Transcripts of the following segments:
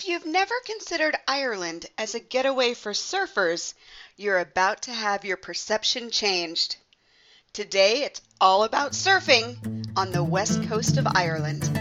If you've never considered Ireland as a getaway for surfers, you're about to have your perception changed. Today, it's all about surfing on the west coast of Ireland.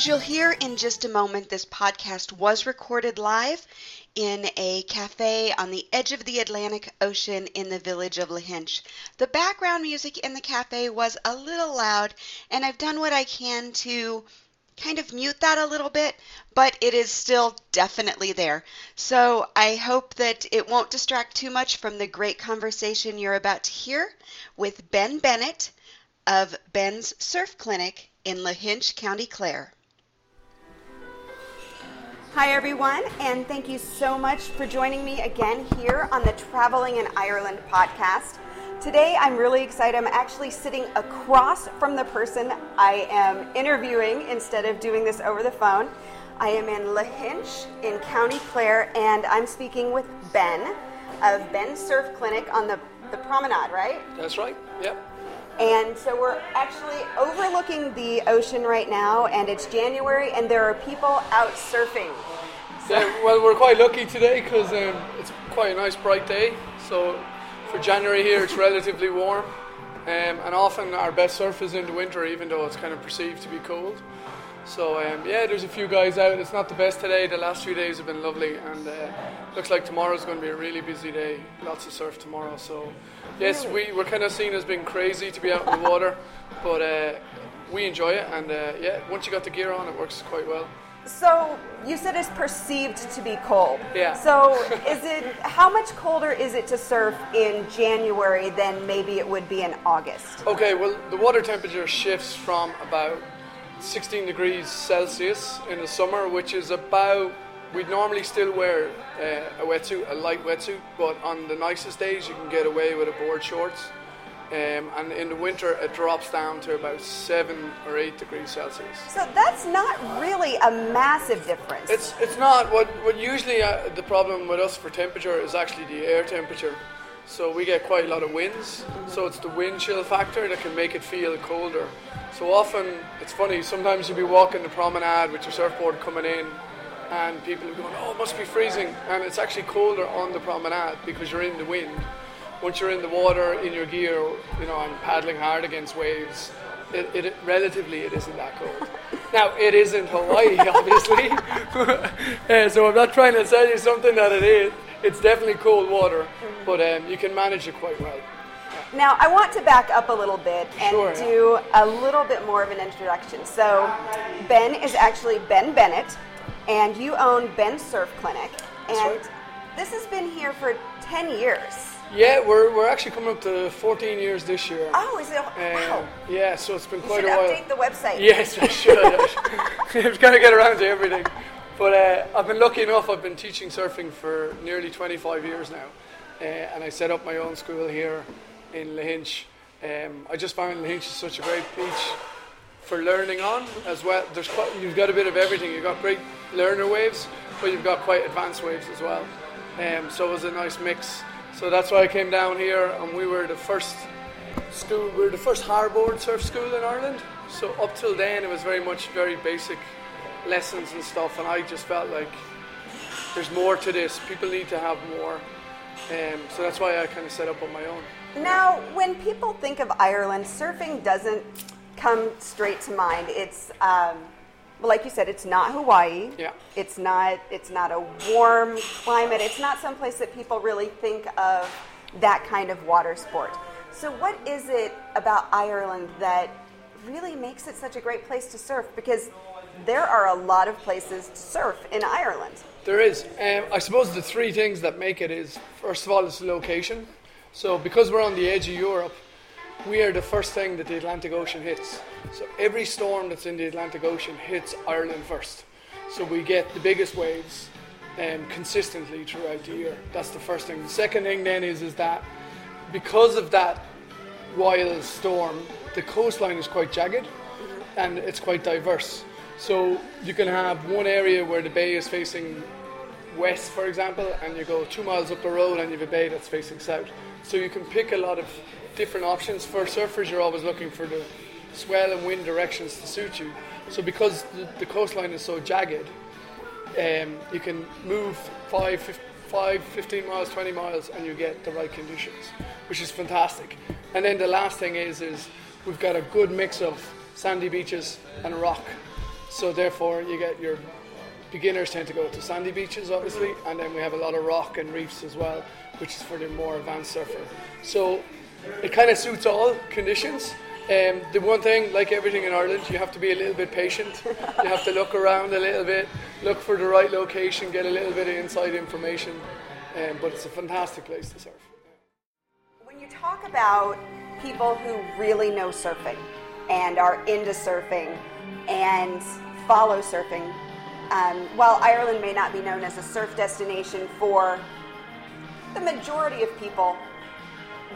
As you'll hear in just a moment, this podcast was recorded live in a cafe on the edge of the Atlantic Ocean in the village of Lahinch. The background music in the cafe was a little loud, and I've done what I can to kind of mute that a little bit, but it is still definitely there. So I hope that it won't distract too much from the great conversation you're about to hear with Ben Bennett of Ben's Surf Clinic in Lahinch, County Clare. Hi, everyone, and thank you so much for joining me again here on the Traveling in Ireland podcast. Today, I'm really excited. I'm actually sitting across from the person I am interviewing instead of doing this over the phone. I am in Lahinch in County Clare, and I'm speaking with Ben of Ben Surf Clinic on the, the promenade, right? That's right, yep. And so we're actually overlooking the ocean right now, and it's January, and there are people out surfing. So yeah, well, we're quite lucky today because um, it's quite a nice bright day. So for January here, it's relatively warm, um, and often our best surf is in the winter, even though it's kind of perceived to be cold. So um, yeah, there's a few guys out. It's not the best today. The last few days have been lovely, and uh, looks like tomorrow's going to be a really busy day. Lots of surf tomorrow. So yes, we we're kind of seen as being crazy to be out in the water, but uh, we enjoy it, and uh, yeah, once you got the gear on, it works quite well. So you said it's perceived to be cold. Yeah. So is it how much colder is it to surf in January than maybe it would be in August? Okay, well the water temperature shifts from about 16 degrees Celsius in the summer, which is about, we'd normally still wear uh, a wetsuit, a light wetsuit, but on the nicest days you can get away with a board shorts. Um, and in the winter it drops down to about 7 or 8 degrees Celsius. So that's not really a massive difference. It's, it's not. What, what usually uh, the problem with us for temperature is actually the air temperature. So we get quite a lot of winds, so it's the wind chill factor that can make it feel colder. So often, it's funny, sometimes you'll be walking the promenade with your surfboard coming in, and people are going, oh, it must be freezing. And it's actually colder on the promenade because you're in the wind. Once you're in the water, in your gear, you know, and paddling hard against waves, it, it, relatively it isn't that cold. now it isn't Hawaii, obviously. uh, so I'm not trying to tell you something that it is. It's definitely cold water, but um, you can manage it quite well. Now, I want to back up a little bit and Sure, yeah. do a little bit more of an introduction. So, Ben is actually Ben Bennett, and you own Ben Surf Clinic. And right. this has been here for 10 years. Yeah, we're, we're actually coming up to 14 years this year. Oh, is it? Um, Wow. Yeah, so it's been quite a while. update the website. Yes, I should. I've got to get around to everything. But uh, I've been lucky enough, I've been teaching surfing for nearly 25 years now. Uh, and I set up my own school here in Lahinch. Um, I just found Lahinch is such a great beach for learning on as well. There's quite, you've got a bit of everything. You've got great learner waves, but you've got quite advanced waves as well. Um, so it was a nice mix. So that's why I came down here, and we were the first school. We were the first hardboard surf school in Ireland. So up till then, it was very much very basic lessons and stuff, and I just felt like there's more to this. People need to have more. Um, so that's why I kind of set up on my own. Now, when people think of Ireland, surfing doesn't come straight to mind. It's, um, well, like you said, it's not Hawaii. Yeah. It's not. It's not a warm climate. It's not someplace that people really think of that kind of water sport. So, what is it about Ireland that really makes it such a great place to surf? Because there are a lot of places to surf in Ireland. There is. Um, I suppose the three things that make it is first of all, it's location. So because we're on the edge of Europe, we are the first thing that the Atlantic Ocean hits. So every storm that's in the Atlantic Ocean hits Ireland first. So we get the biggest waves um, consistently throughout the year. That's the first thing. The second thing then is is that because of that wild storm, the coastline is quite jagged. and it's quite diverse. So you can have one area where the bay is facing west, for example, and you go two miles up the road and you have a bay that's facing south. So you can pick a lot of different options. For surfers, you're always looking for the swell and wind directions to suit you. So because the, coastline is so jagged, um, you can move 5, 5, 15 miles, 20 miles, and you get the right conditions, which is fantastic. And then the last thing is, is we've got a good mix of sandy beaches and rock. So therefore, you get your beginners tend to go to sandy beaches, obviously, and then we have a lot of rock and reefs as well, which is for the more advanced surfer. So it kind of suits all conditions. Um, the one thing, like everything in Ireland, you have to be a little bit patient. you have to look around a little bit, look for the right location, get a little bit of inside information. Um, but it's a fantastic place to surf. When you talk about people who really know surfing and are into surfing and follow surfing, um, while Ireland may not be known as a surf destination for the majority of people,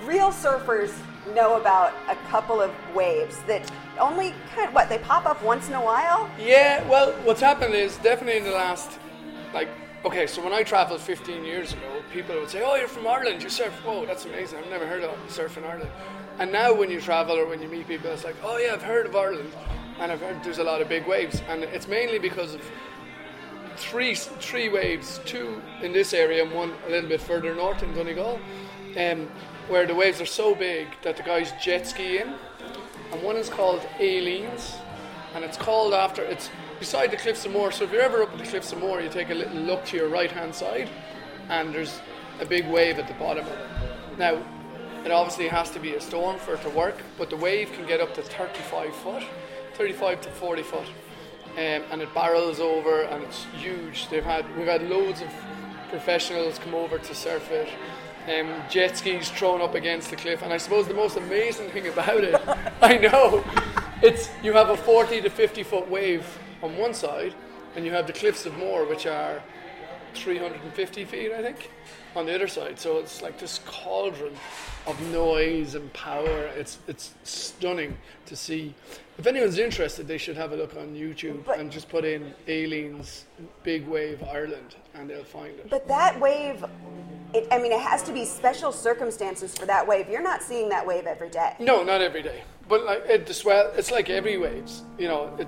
real surfers know about a couple of waves that only kind of what they pop up once in a while. Yeah, well, what's happened is definitely in the last, like, okay, so when I traveled 15 years ago, people would say, "Oh, you're from Ireland, you surf." Whoa, that's amazing! I've never heard of surf in Ireland. And now when you travel or when you meet people, it's like, "Oh yeah, I've heard of Ireland," and I've heard there's a lot of big waves, and it's mainly because of three three waves, two in this area and one a little bit further north in Donegal. Um, where the waves are so big that the guys jet ski in, and one is called Aileen's, and it's called after it's beside the Cliffs of Moher. So if you're ever up at the Cliffs of Moher, you take a little look to your right hand side, and there's a big wave at the bottom. Now, it obviously has to be a storm for it to work, but the wave can get up to 35 foot, 35 to 40 foot, um, and it barrels over, and it's huge. They've had we've had loads of professionals come over to surf it um, jet skis thrown up against the cliff. And I suppose the most amazing thing about it, I know, it's you have a 40 to 50 foot wave on one side, and you have the cliffs of Moher, which are 350 feet, I think, on the other side. So it's like this cauldron of noise and power. It's it's stunning to see. If anyone's interested, they should have a look on YouTube But- and just put in Aileen's Big Wave Ireland, and they'll find it. But that wave, it, I mean, it has to be special circumstances for that wave. You're not seeing that wave every day. No, not every day. But like it, the swell, it's like every waves. You know, it,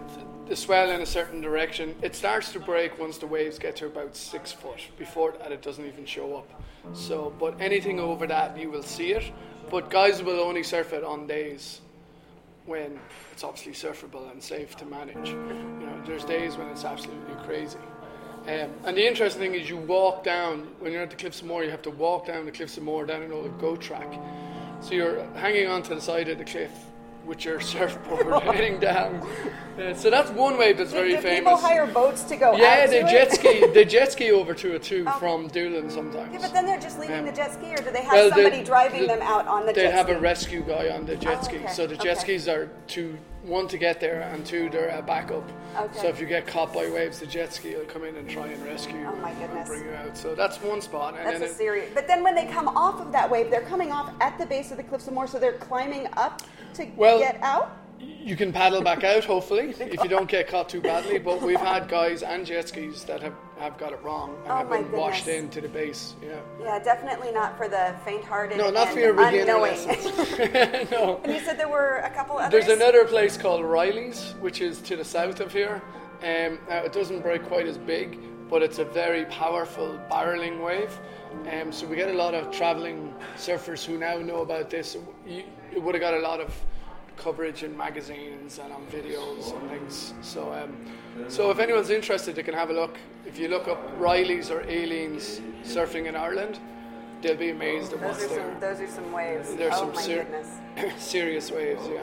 the swell in a certain direction. It starts to break once the waves get to about six foot. Before that, it doesn't even show up. So, but anything over that, you will see it. But guys will only surf it on days when it's obviously surfable and safe to manage. You know, there's days when it's absolutely crazy. Um, and the interesting thing is, you walk down when you're at the Cliffs of Moher. You have to walk down the Cliffs of Moher down an old goat track. So you're hanging on to the side of the cliff with your surfboard heading down. Uh, so that's one wave that's very do famous. people hire boats to go yeah, out they jet ski. They jet ski over to it too from Doolin sometimes. Yeah, but then they're just leaving Um, the jet ski, or do they have well, they- somebody driving the- them out on the They jet have ski? a rescue guy on the jet Oh, ski. okay, So the jet okay. skis are to one to get there and two they're a backup. Okay. So if you get caught by waves, the jet ski will come in and try and rescue you Oh, my and goodness. bring you out. So that's one spot. And That's then a serious. But then when they come off of that wave, they're coming off at the base of the cliffs of Moher, so they're climbing up to Well, get out. You can paddle back out, hopefully, if you don't get caught too badly. But we've had guys and jet skis that have, have got it wrong and Oh have been washed goodness. into the base. Yeah. Yeah, definitely not for the faint-hearted. No, not and for your beginner lessons. no. and you said there were a couple others. There's another place called Riley's, which is to the south of here. Um, now it doesn't break quite as big, but it's a very powerful barreling wave. Um, so we get a lot of traveling surfers who now know about this. You, it would have got a lot of coverage in magazines and on videos and things. So, um, so if anyone's interested, they can have a look. If you look up Riley's or Aileen's surfing in Ireland, they'll be amazed at Those what's there. some. Those are some waves. There's oh some ser- serious waves, yeah.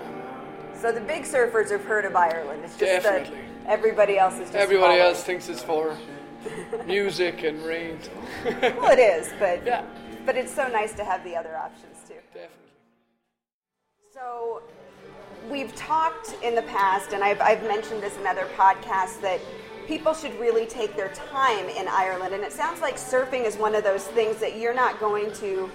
So the big surfers have heard of Ireland. It's just Definitely. that everybody else is just Everybody following. else thinks it's for music and rain. Well, it is, but Yeah. but it's so nice to have the other options too. Definitely. So we've talked in the past, and I've, I've mentioned this in other podcasts, that people should really take their time in Ireland. And it sounds like surfing is one of those things that you're not going to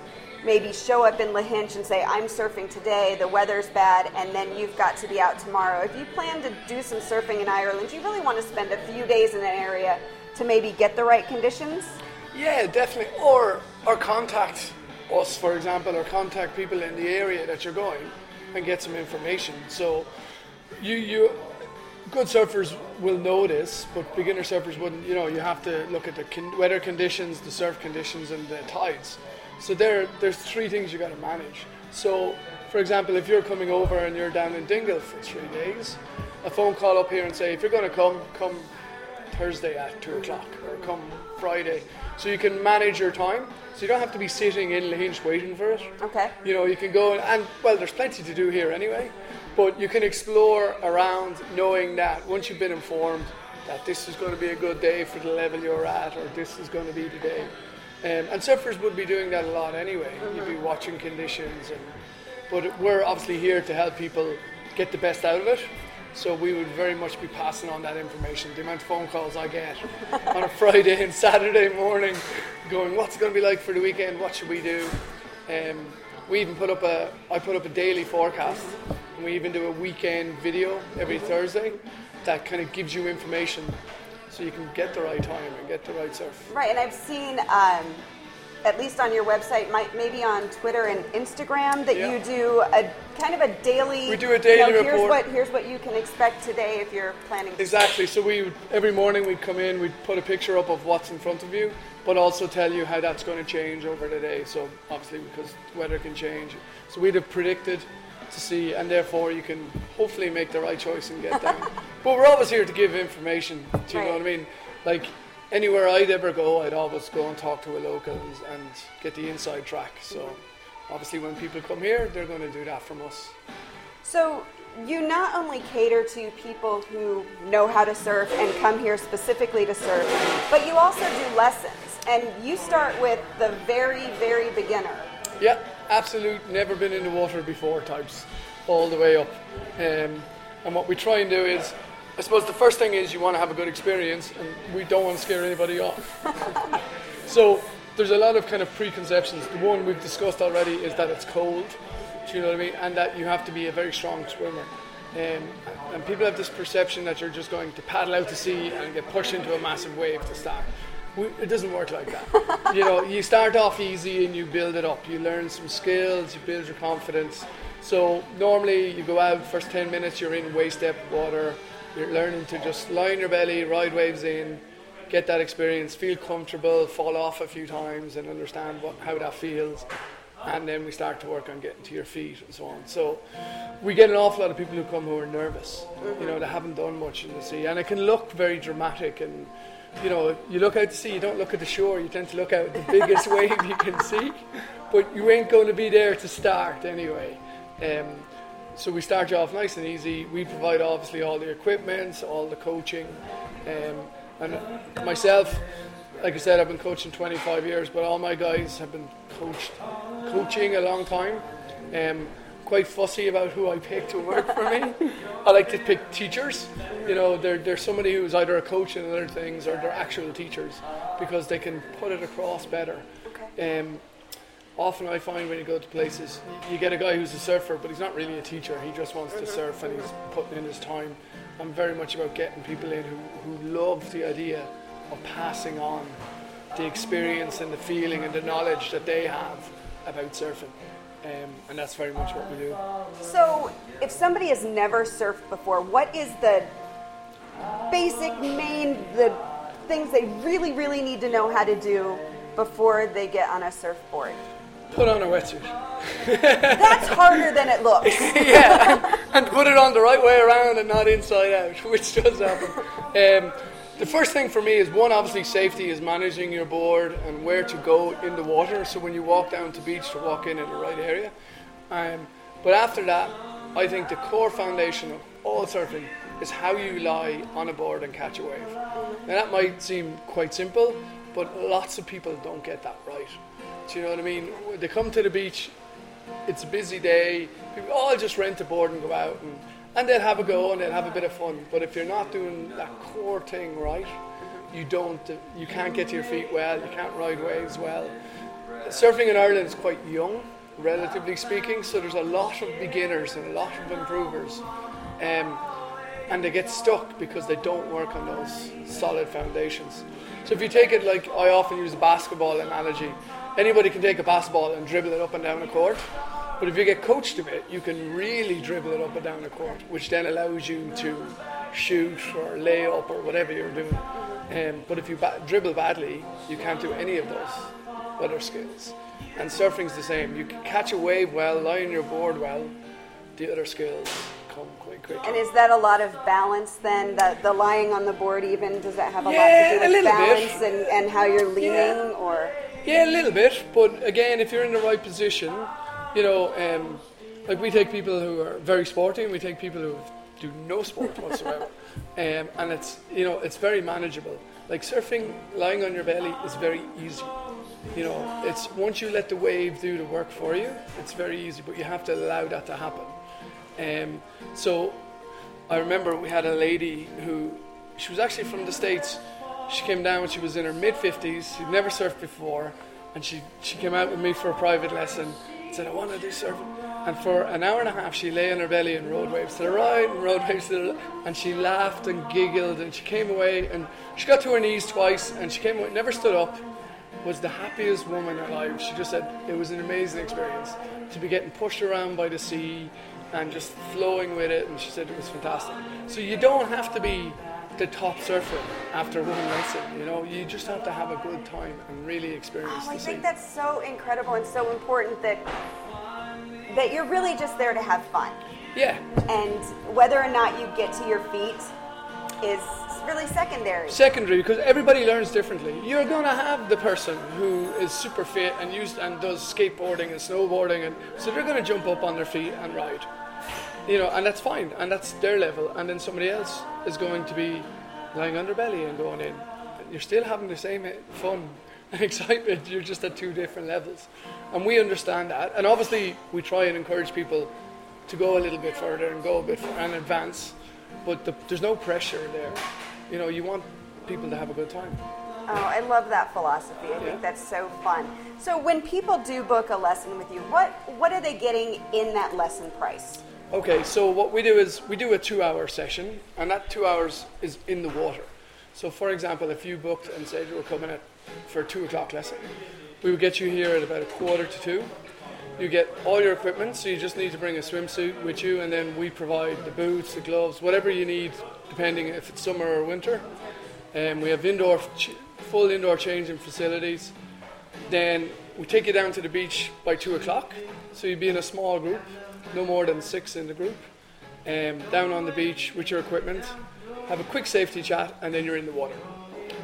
maybe show up in Lahinch and say, I'm surfing today, the weather's bad, and then you've got to be out tomorrow. If you plan to do some surfing in Ireland, you really want to spend a few days in an area to maybe get the right conditions? Yeah, definitely. Or or contact us, for example, or contact people in the area that you're going and get some information. So you you good surfers will know this, but beginner surfers wouldn't. You know, you have to look at the con- weather conditions, the surf conditions, and the tides. So there, there's three things you got to manage. So, for example, if you're coming over and you're down in Dingle for three days, a phone call up here and say, if you're going to come, come Thursday at two o'clock or come Friday. So you can manage your time. So you don't have to be sitting in Lahinch waiting for it. Okay. You know, you can go and, and well, there's plenty to do here anyway. But you can explore around knowing that once you've been informed that this is going to be a good day for the level you're at, or this is going to be the day. Um, and surfers would be doing that a lot anyway. You'd be watching conditions, and but we're obviously here to help people get the best out of it. So we would very much be passing on that information. The amount of phone calls I get on a Friday and Saturday morning, going, "What's it going to be like for the weekend? What should we do?" Um, we even put up a, I put up a daily forecast, and we even do a weekend video every Thursday that kind of gives you information so you can get the right time and get the right surf. Right, and I've seen, um, at least on your website, might, maybe on Twitter and Instagram, that Yeah. you do a kind of a daily. We do a daily you know, here's. What, here's what you can expect today if you're planning. Exactly. So we every morning we'd come in, we'd put a picture up of what's in front of you, but also tell you how that's going to change over the day. So obviously because weather can change, so we'd have predicted to see, and therefore you can hopefully make the right choice and get down. but we're always here to give information. Do you know what I mean? Like anywhere I'd ever go, I'd always go and talk to a local and, and get the inside track. So obviously when people come here, they're going to do that from us. So you not only cater to people who know how to surf and come here specifically to surf, but you also do lessons. And you start with the very, very beginner. Yeah, absolute, never been in the water before types, all the way up. Um, and what we try and do is, I suppose the first thing is you want to have a good experience, and we don't want to scare anybody off. so there's a lot of kind of preconceptions. The one we've discussed already is that it's cold, do you know what I mean, and that you have to be a very strong swimmer. Um, and people have this perception that you're just going to paddle out to sea and get pushed into a massive wave to start. We, it doesn't work like that. you know, you start off easy and you build it up. You learn some skills, you build your confidence. So normally you go out first 10 minutes, you're in waist depth water. You're learning to just lie your belly, ride waves in, get that experience, feel comfortable, fall off a few times, and understand what, how that feels. And then we start to work on getting to your feet and so on. So we get an awful lot of people who come who are nervous, you know, they haven't done much in the sea, and it can look very dramatic and. You know, you look out to sea, you don't look at the shore, you tend to look out the biggest wave you can see, but you ain't going to be there to start anyway. Um, so we start you off nice and easy. We provide obviously all the equipment, all the coaching, um, and myself, like I said, I've been coaching 25 years, but all my guys have been coached, coaching a long time. Um, quite fussy about who I pick to work for me. I like to pick teachers. You know, they're, they're somebody who's either a coach in other things or they're actual teachers because they can put it across better. Um, often I find when you go to places, you get a guy who's a surfer, but he's not really a teacher. He just wants to surf and he's putting in his time. I'm very much about getting people in who, who love the idea of passing on the experience and the feeling and the knowledge that they have about surfing. Um, and that's very much what we do. So, if somebody has never surfed before, what is the basic, main, the things they really, really need to know how to do before they get on a surfboard? Put on a wetsuit. That's harder than it looks. yeah, and put it on the right way around and not inside out, which does happen. Um, the first thing for me is one, obviously, safety is managing your board and where to go in the water. So when you walk down to beach, to walk in in the right area. Um, but after that, I think the core foundation of all surfing is how you lie on a board and catch a wave. Now that might seem quite simple, but lots of people don't get that right. Do you know what I mean? They come to the beach, it's a busy day. People, all just rent a board and go out, and, and they'll have a go and they'll have a bit of fun. But if you're not doing that core thing right, you don't, you can't get to your feet well, you can't ride waves well. surfing in Ireland is quite young, relatively speaking, so there's a lot of beginners and a lot of improvers. Um, and they get stuck because they don't work on those solid foundations. So if you take it like I often use a basketball analogy, anybody can take a basketball and dribble it up and down the court. But if you get coached a bit, you can really dribble it up and down the court, which then allows you to shoot or lay up or whatever you're doing. Um, but if you ba- dribble badly, you can't do any of those other skills. And surfing's the same. You can catch a wave well, lie on your board well. The other skills come quite quickly. And is that a lot of balance then? The, the lying on the board even does that have a Yeah, lot to do with balance bit. and, and how you're leaning Yeah. or? Yeah, a little bit, but again, if you're in the right position, you know, um, like we take people who are very sporty, and we take people who do no sport whatsoever, um, and it's you know it's very manageable. Like surfing, lying on your belly is very easy. You know, it's once you let the wave do the work for you, it's very easy, but you have to allow that to happen. Um, so I remember we had a lady who she was actually from the states. She came down when she was in her mid fifties. She'd never surfed before, and she she came out with me for a private lesson. and Said I want to do surfing, and for an hour and a half she lay on her belly in road waves to the right and road waves to the left, and she laughed and giggled and she came away and she got to her knees twice and she came away never stood up. Was the happiest woman alive. She just said it was an amazing experience to be getting pushed around by the sea and just flowing with it. And she said it was fantastic. So you don't have to be the top surfer after one lesson. You know, you just have to have a good time and really experience Oh, I think that's so incredible and so important that that you're really just there to have fun. yeah, And whether or not you get to your feet is really secondary. secondary because everybody learns differently. You're going to have the person who is super fit and used and does skateboarding and snowboarding, and so they're going to jump up on their feet and ride. You know, and that's fine, and that's their level. And then somebody else is going to be lying underbelly and going in. You're still having the same eh, fun and excitement. You're just at two different levels, and we understand that. And obviously, we try and encourage people to go a little bit further and go a bit and advance. But the, there's no pressure there. You know, you want people to have a good time. Oh, I love that philosophy. I Yeah. think that's so fun. So when people do book a lesson with you, what what are they getting in that lesson price? Okay, so what we do is we do a two-hour session, and that two hours is in the water. So, for example, if you booked and said you were coming at for a two o'clock lesson, we would get you here at about a quarter to two. You get all your equipment, so you just need to bring a swimsuit with you, and then we provide the boots, the gloves, whatever you need, depending if it's summer or winter. And we have indoor, full indoor changing facilities. Then we take you down to the beach by two o'clock. So you'd be in a small group, no more than six in the group, um, down on the beach with your equipment. Have a quick safety chat, and then you're in the water.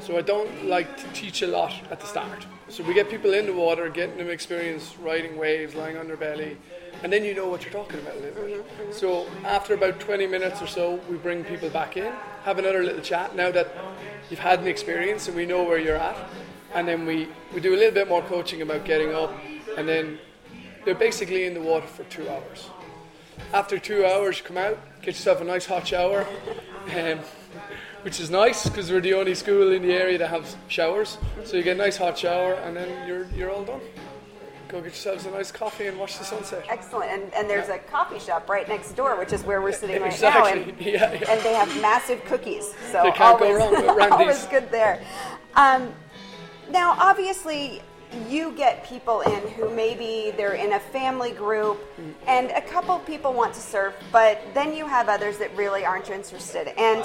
So I don't like to teach a lot at the start. So we get people in the water, getting them experience riding waves, lying on their belly, and then you know what you're talking about a little bit. So after about 20 minutes or so, we bring people back in, have another little chat. Now that you've had an experience and we know where you're at, and then we, we do a little bit more coaching about getting up, and then they're basically in the water for two hours. After two hours, you come out, get yourself a nice hot shower, um, which is nice because we're the only school in the area that has showers. So you get a nice hot shower, and then you're you're all done. Go get yourselves a nice coffee and watch the sunset. Excellent. And, and there's a coffee shop right next door, which is where we're sitting right Exactly. now. And, Yeah, yeah. and they have massive cookies. So They can't go always, wrong with Randy's. always good there. Um, now, obviously, you get people in who maybe they're in a family group and a couple people want to surf, but then you have others that really aren't interested. And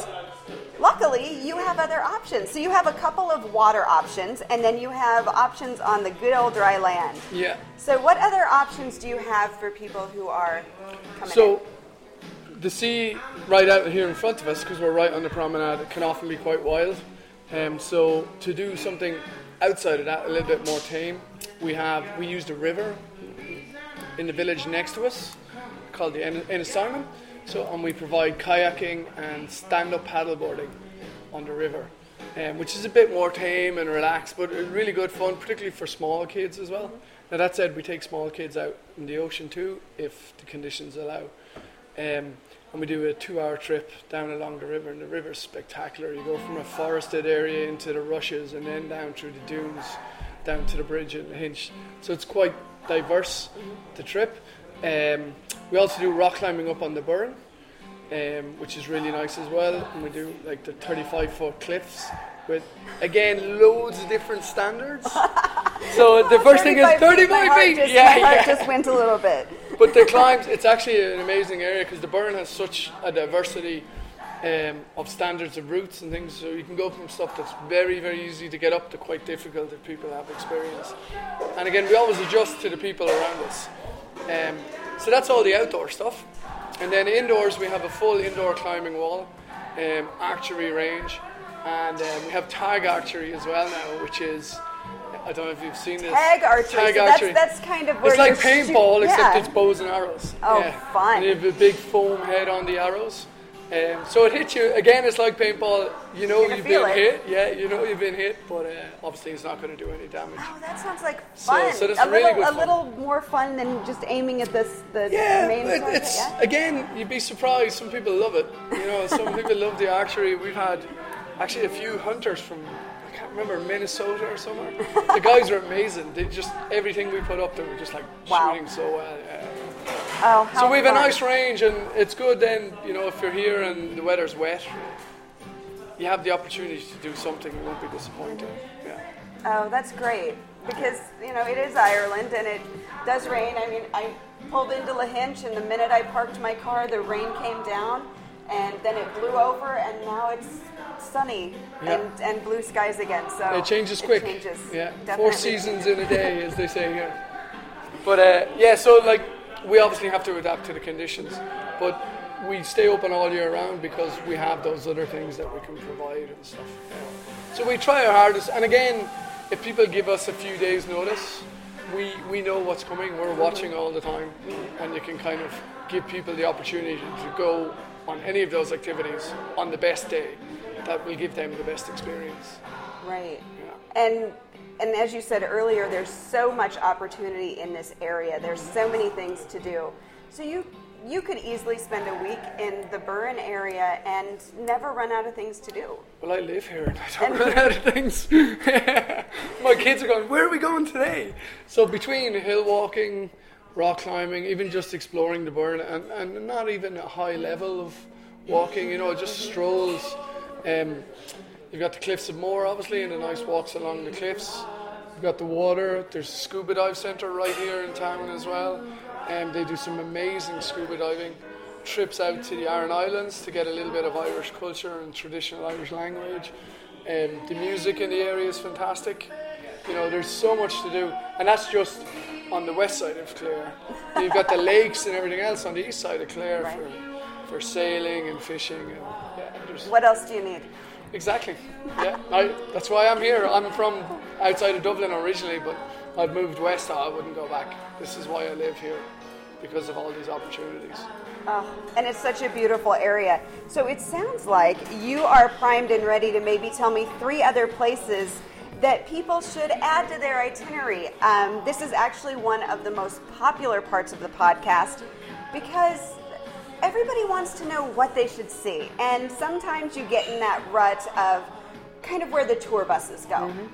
luckily, you have other options. So you have a couple of water options, and then you have options on the good old dry land. Yeah. So, what other options do you have for people who are coming So the sea right out here in front of us, because we're right on the promenade, it can often be quite wild. Um, so to do something outside of that, a little bit more tame, we have we used a river in the village next to us called the En-. So and we provide kayaking and stand-up paddleboarding on the river. Um, which is a bit more tame and relaxed, but really good fun, particularly for small kids as well. Now that said, we take small kids out in the ocean too, if the conditions allow. Um, and we do a two-hour trip down along the river, and the river's spectacular. You go from a forested area into the rushes, and then down through the dunes, down to the bridge and the Hinch. So it's quite diverse, the trip. Um, we also do rock climbing up on the Burren, um, which is really nice as well. And we do like the 35 foot cliffs with, again, loads of different standards. so the first thing is 35 feet. My heart, feet. just, yeah, my heart yeah. just went a little bit. But the climbs, it's actually an amazing area because the Burren has such a diversity um, of standards of routes and things. So you can go from stuff that's very, very easy to get up to quite difficult if people have experience. And again, we always adjust to the people around us. Um, so that's all the outdoor stuff. And then indoors, we have a full indoor climbing wall, um, archery range, and um, we have tag archery as well now, which is I don't know if you've seen this. Tag archery. Tag so archery. That's, that's kind of where It's like you're shoot- paintball, except yeah. it's bows and arrows. Oh, yeah. fun. And you have a big foam head on the arrows. Um, so it hits you again. It's like paintball. You know you've been it. hit. Yeah, you know you've been hit, but uh, obviously it's not going to do any damage. Oh, that sounds like fun. so that's a really little, good a fun. little more fun than just aiming at this the Yeah, main it- it's yeah? again. You'd be surprised. Some people love it. You know, some people love the archery. We've had actually a few hunters from remember Minnesota or somewhere. the guys are amazing. They just everything we put up, they were just like Wow. shooting so well. Yeah. Oh, how So we have a nice range, and it's good. Then you know if you're here and the weather's wet, you have the opportunity to do something. You won't be disappointed. Yeah. Oh, that's great because you know it is Ireland and it does rain. I mean, I pulled into Lahinch and the minute I parked my car, the rain came down and then it blew over and now it's sunny Yeah. and, and blue skies again. So It changes quick. changes. Yeah, definitely. four seasons in a day, as they say here. But uh, yeah, so like we obviously have to adapt to the conditions, but we stay open all year round because we have those other things that we can provide and stuff. Yeah. So we try our hardest, and again, if people give us a few days' notice, we we know what's coming. We're watching all the time, and you can kind of give people the opportunity to go on any of those activities on the best day. That will give them the best experience. Right. Yeah. And and as you said earlier, there's so much opportunity in this area. There's so many things to do. So you you could easily spend a week in the Burren area and never run out of things to do. Well, I live here and I don't run out of things. My kids are going, Where are we going today? So, between hill walking, rock climbing, even just exploring the Burren, and, and not even a high level of walking, you know, just strolls. Um, you've got the Cliffs of Moher, obviously, and the nice walks along the cliffs. You've got the water, there's a scuba dive centre right here in town as well. And they do some amazing scuba diving. Trips out to the Aran Islands to get a little bit of Irish culture and traditional Irish language. Um, the music in the area is fantastic. You know, there's so much to do, and that's just on the west side of Clare. You've got the lakes and everything else on the east side of Clare Right. for, for sailing and fishing. And, yeah, What else do you need? Exactly. Yeah, I, that's why I'm here. I'm from outside of Dublin originally, but I've moved west. I wouldn't go back. This is why I live here, because of all these opportunities. Oh, and it's such a beautiful area. So it sounds like you are primed and ready to maybe tell me three other places that people should add to their itinerary. Um, this is actually one of the most popular parts of the podcast because everybody wants to know what they should see. And sometimes you get in that rut of kind of where the tour buses go. Mm-hmm.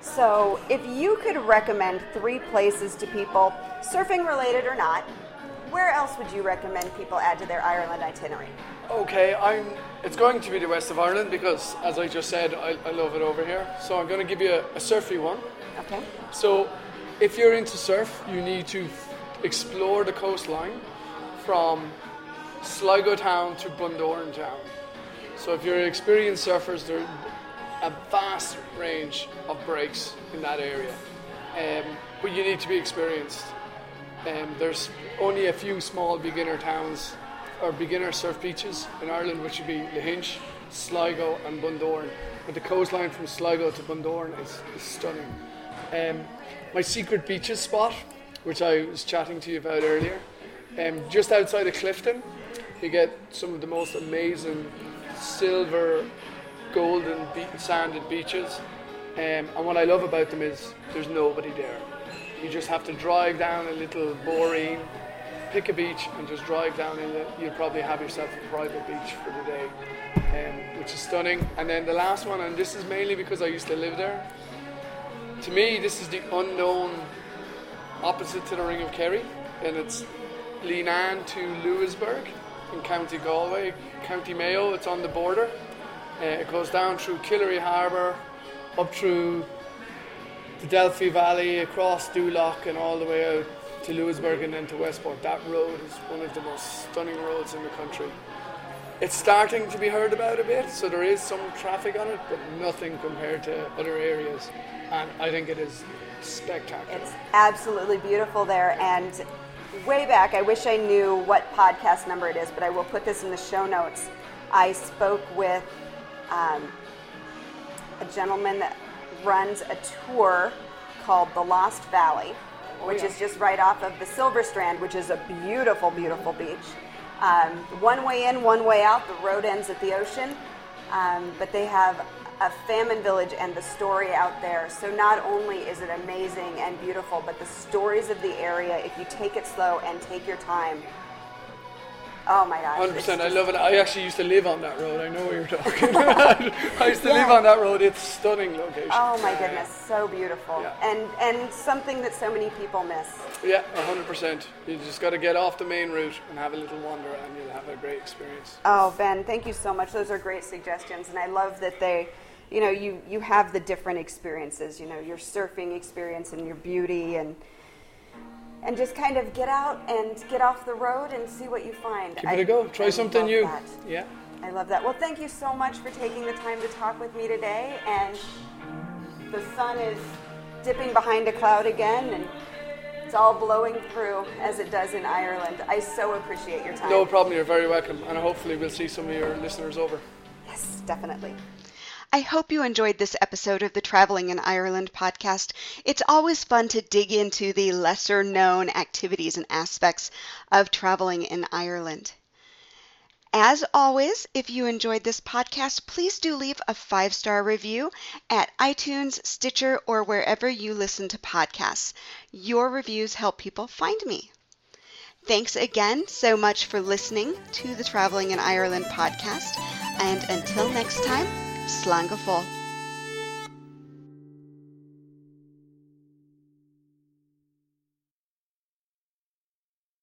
So, if you could recommend three places to people, surfing related or not, where else would you recommend people add to their Ireland itinerary? Okay, I'm. It's going to be the west of Ireland because, as I just said, I, I love it over here. So I'm going to give you a, a surfy one. Okay. So, if you're into surf, you need to f- explore the coastline from Sligo town to Bundoran town. So, if you're experienced surfers, there's a vast range of breaks in that area, um, but you need to be experienced. Um, there's only a few small beginner towns or beginner surf beaches in Ireland, which would be Lahinch, Sligo, and Bundoran. But the coastline from Sligo to Bundoran is, is stunning. Um, my secret beaches spot, which I was chatting to you about earlier, um, just outside of Clifden, you get some of the most amazing silver, golden, be- sanded beaches. Um, and what I love about them is there's nobody there. You just have to drive down a little boreen, pick a beach, and just drive down, and you'll probably have yourself a private beach for the day, um, which is stunning. And then the last one, and this is mainly because I used to live there, to me, this is the unknown opposite to the Ring of Kerry, and it's Leenane to Louisburgh in County Galway, County Mayo. It's on the border. Uh, it goes down through Killary Harbour, up through the Delphi Valley, across Doolough, and all the way out to Louisburgh and then to Westport. That road is one of the most stunning roads in the country. It's starting to be heard about a bit, so there is some traffic on it, but nothing compared to other areas. And I think it is spectacular. It's absolutely beautiful there. And way back, I wish I knew what podcast number it is, but I will put this in the show notes. I spoke with um, a gentleman that runs a tour called The Lost Valley, which yeah. is just right off of the Silver Strand, which is a beautiful, beautiful beach. Um, one way in, one way out. The road ends at the ocean, um, but they have a famine village and the story out there. So not only is it amazing and beautiful, but the stories of the area. If you take it slow and take your time. Oh my gosh! 100%. I love it. I actually used to live on that road. I know what you're talking about. I used to live on that road. It's stunning location. Oh my goodness, so beautiful, Yeah. and and something that so many people miss. Yeah, hundred percent. You just got to get off the main route and have a little wander, and you'll have a great experience. Oh, Ben, thank you so much. Those are great suggestions, and I love that they, you know, you you have the different experiences. You know, your surfing experience and your beauty, and and just kind of get out and get off the road and see what you find. Give it a go. Try I something new. that. Yeah. I love that. Well, thank you so much for taking the time to talk with me today. And the sun is dipping behind a cloud again, and it's all blowing through as it does in Ireland. I so appreciate your time. No problem. You're very welcome, and hopefully we'll see some of your listeners over. Yes, definitely. I hope you enjoyed this episode of the Traveling in Ireland podcast. It's always fun to dig into the lesser known activities and aspects of traveling in Ireland. As always, if you enjoyed this podcast, please do leave a five star review at iTunes, Stitcher, or wherever you listen to podcasts. Your reviews help people find me. Thanks again so much for listening to the Traveling in Ireland podcast. And until next time, Slangafol.